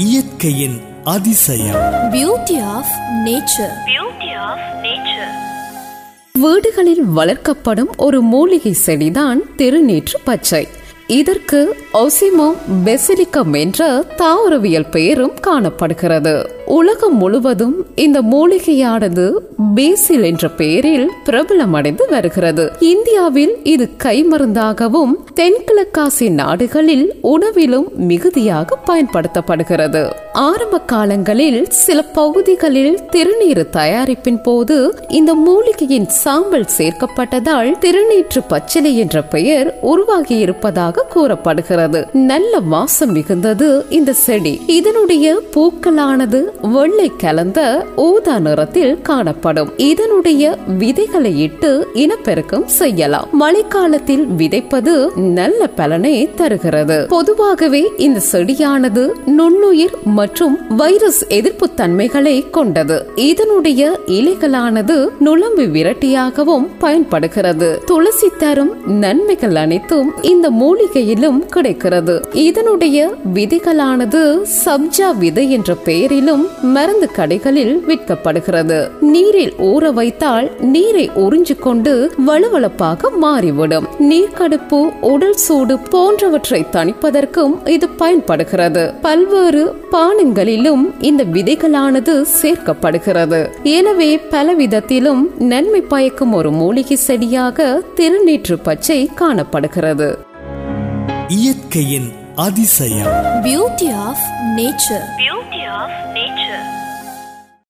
இயற்கையின் அதிசயம். Beauty of nature வீடுகளில் வளர்க்கப்படும் ஒரு மூலிகை செடிதான் திருநீற்று பச்சை. இதற்கு ஒசிமோ பெசிலிக்கம் என்ற தாவரவியல் பெயரும் காணப்படுகிறது. உலகம் முழுவதும் இந்த மூலிகையானது பேசில் என்ற பெயரில் பிரபலமடைந்து வருகிறது. இந்தியாவில் இது கைமருந்தாகவும் தென்கிழக்காசிய நாடுகளில் உணவிலும் மிகுதியாக பயன்படுத்தப்படுகிறது. ஆரம்ப காலங்களில் சில பகுதிகளில் திருநீர் தயாரிப்பின் போது இந்த மூலிகையின் சாம்பல் சேர்க்கப்பட்டதால் திருநீற்று பச்சிலை என்ற பெயர் உருவாகி இருப்பதாக கூறப்படுகிறது. நல்ல வாசம் மிகுந்தது இந்த செடி. இதனுடைய பூக்களானது வெள்ளை கலந்த ஊதா நிறத்தில் காணப்படும். இதனுடைய விதைகளை இட்டு இனப்பெருக்கம் செய்யலாம். மழைக்காலத்தில் விதைப்பது நல்ல பலனை தருகிறது. பொதுவாகவே இந்த செடியானது நுண்ணுயிர் மற்றும் வைரஸ் எதிர்ப்பு தன்மைகளை கொண்டது. இதனுடைய இலைகளானது நுழம்பு விரட்டியாகவும் பயன்படுகிறது. துளசி தரும் நன்மைகள் அனைத்தும் இந்த மூலிகையிலும் கிடைக்கிறது. இதனுடைய விதைகளானது சப்ஜா விதை என்ற பெயரிலும் மருந்து கடைகளில் விற்கப்படுகிறது. நீரில் ஊற வைத்தால் நீரை உறிஞ்சு கொண்டு வலுவளப்பாக மாறிவிடும். நீர்க்கடுப்பு உடல் சூடு போன்றவற்றை தணிப்பதற்கும் இது பயன்படுகிறது. பல்வேறு பானங்களிலும் இந்த விதைகளானது சேர்க்கப்படுகிறது. எனவே பல விதத்திலும் நன்மை பயக்கும் ஒரு மூலிகை செடியாக திருநீற்று பச்சை காணப்படுகிறது. இயற்கையின் அதிசயம். Beauty of nature beauty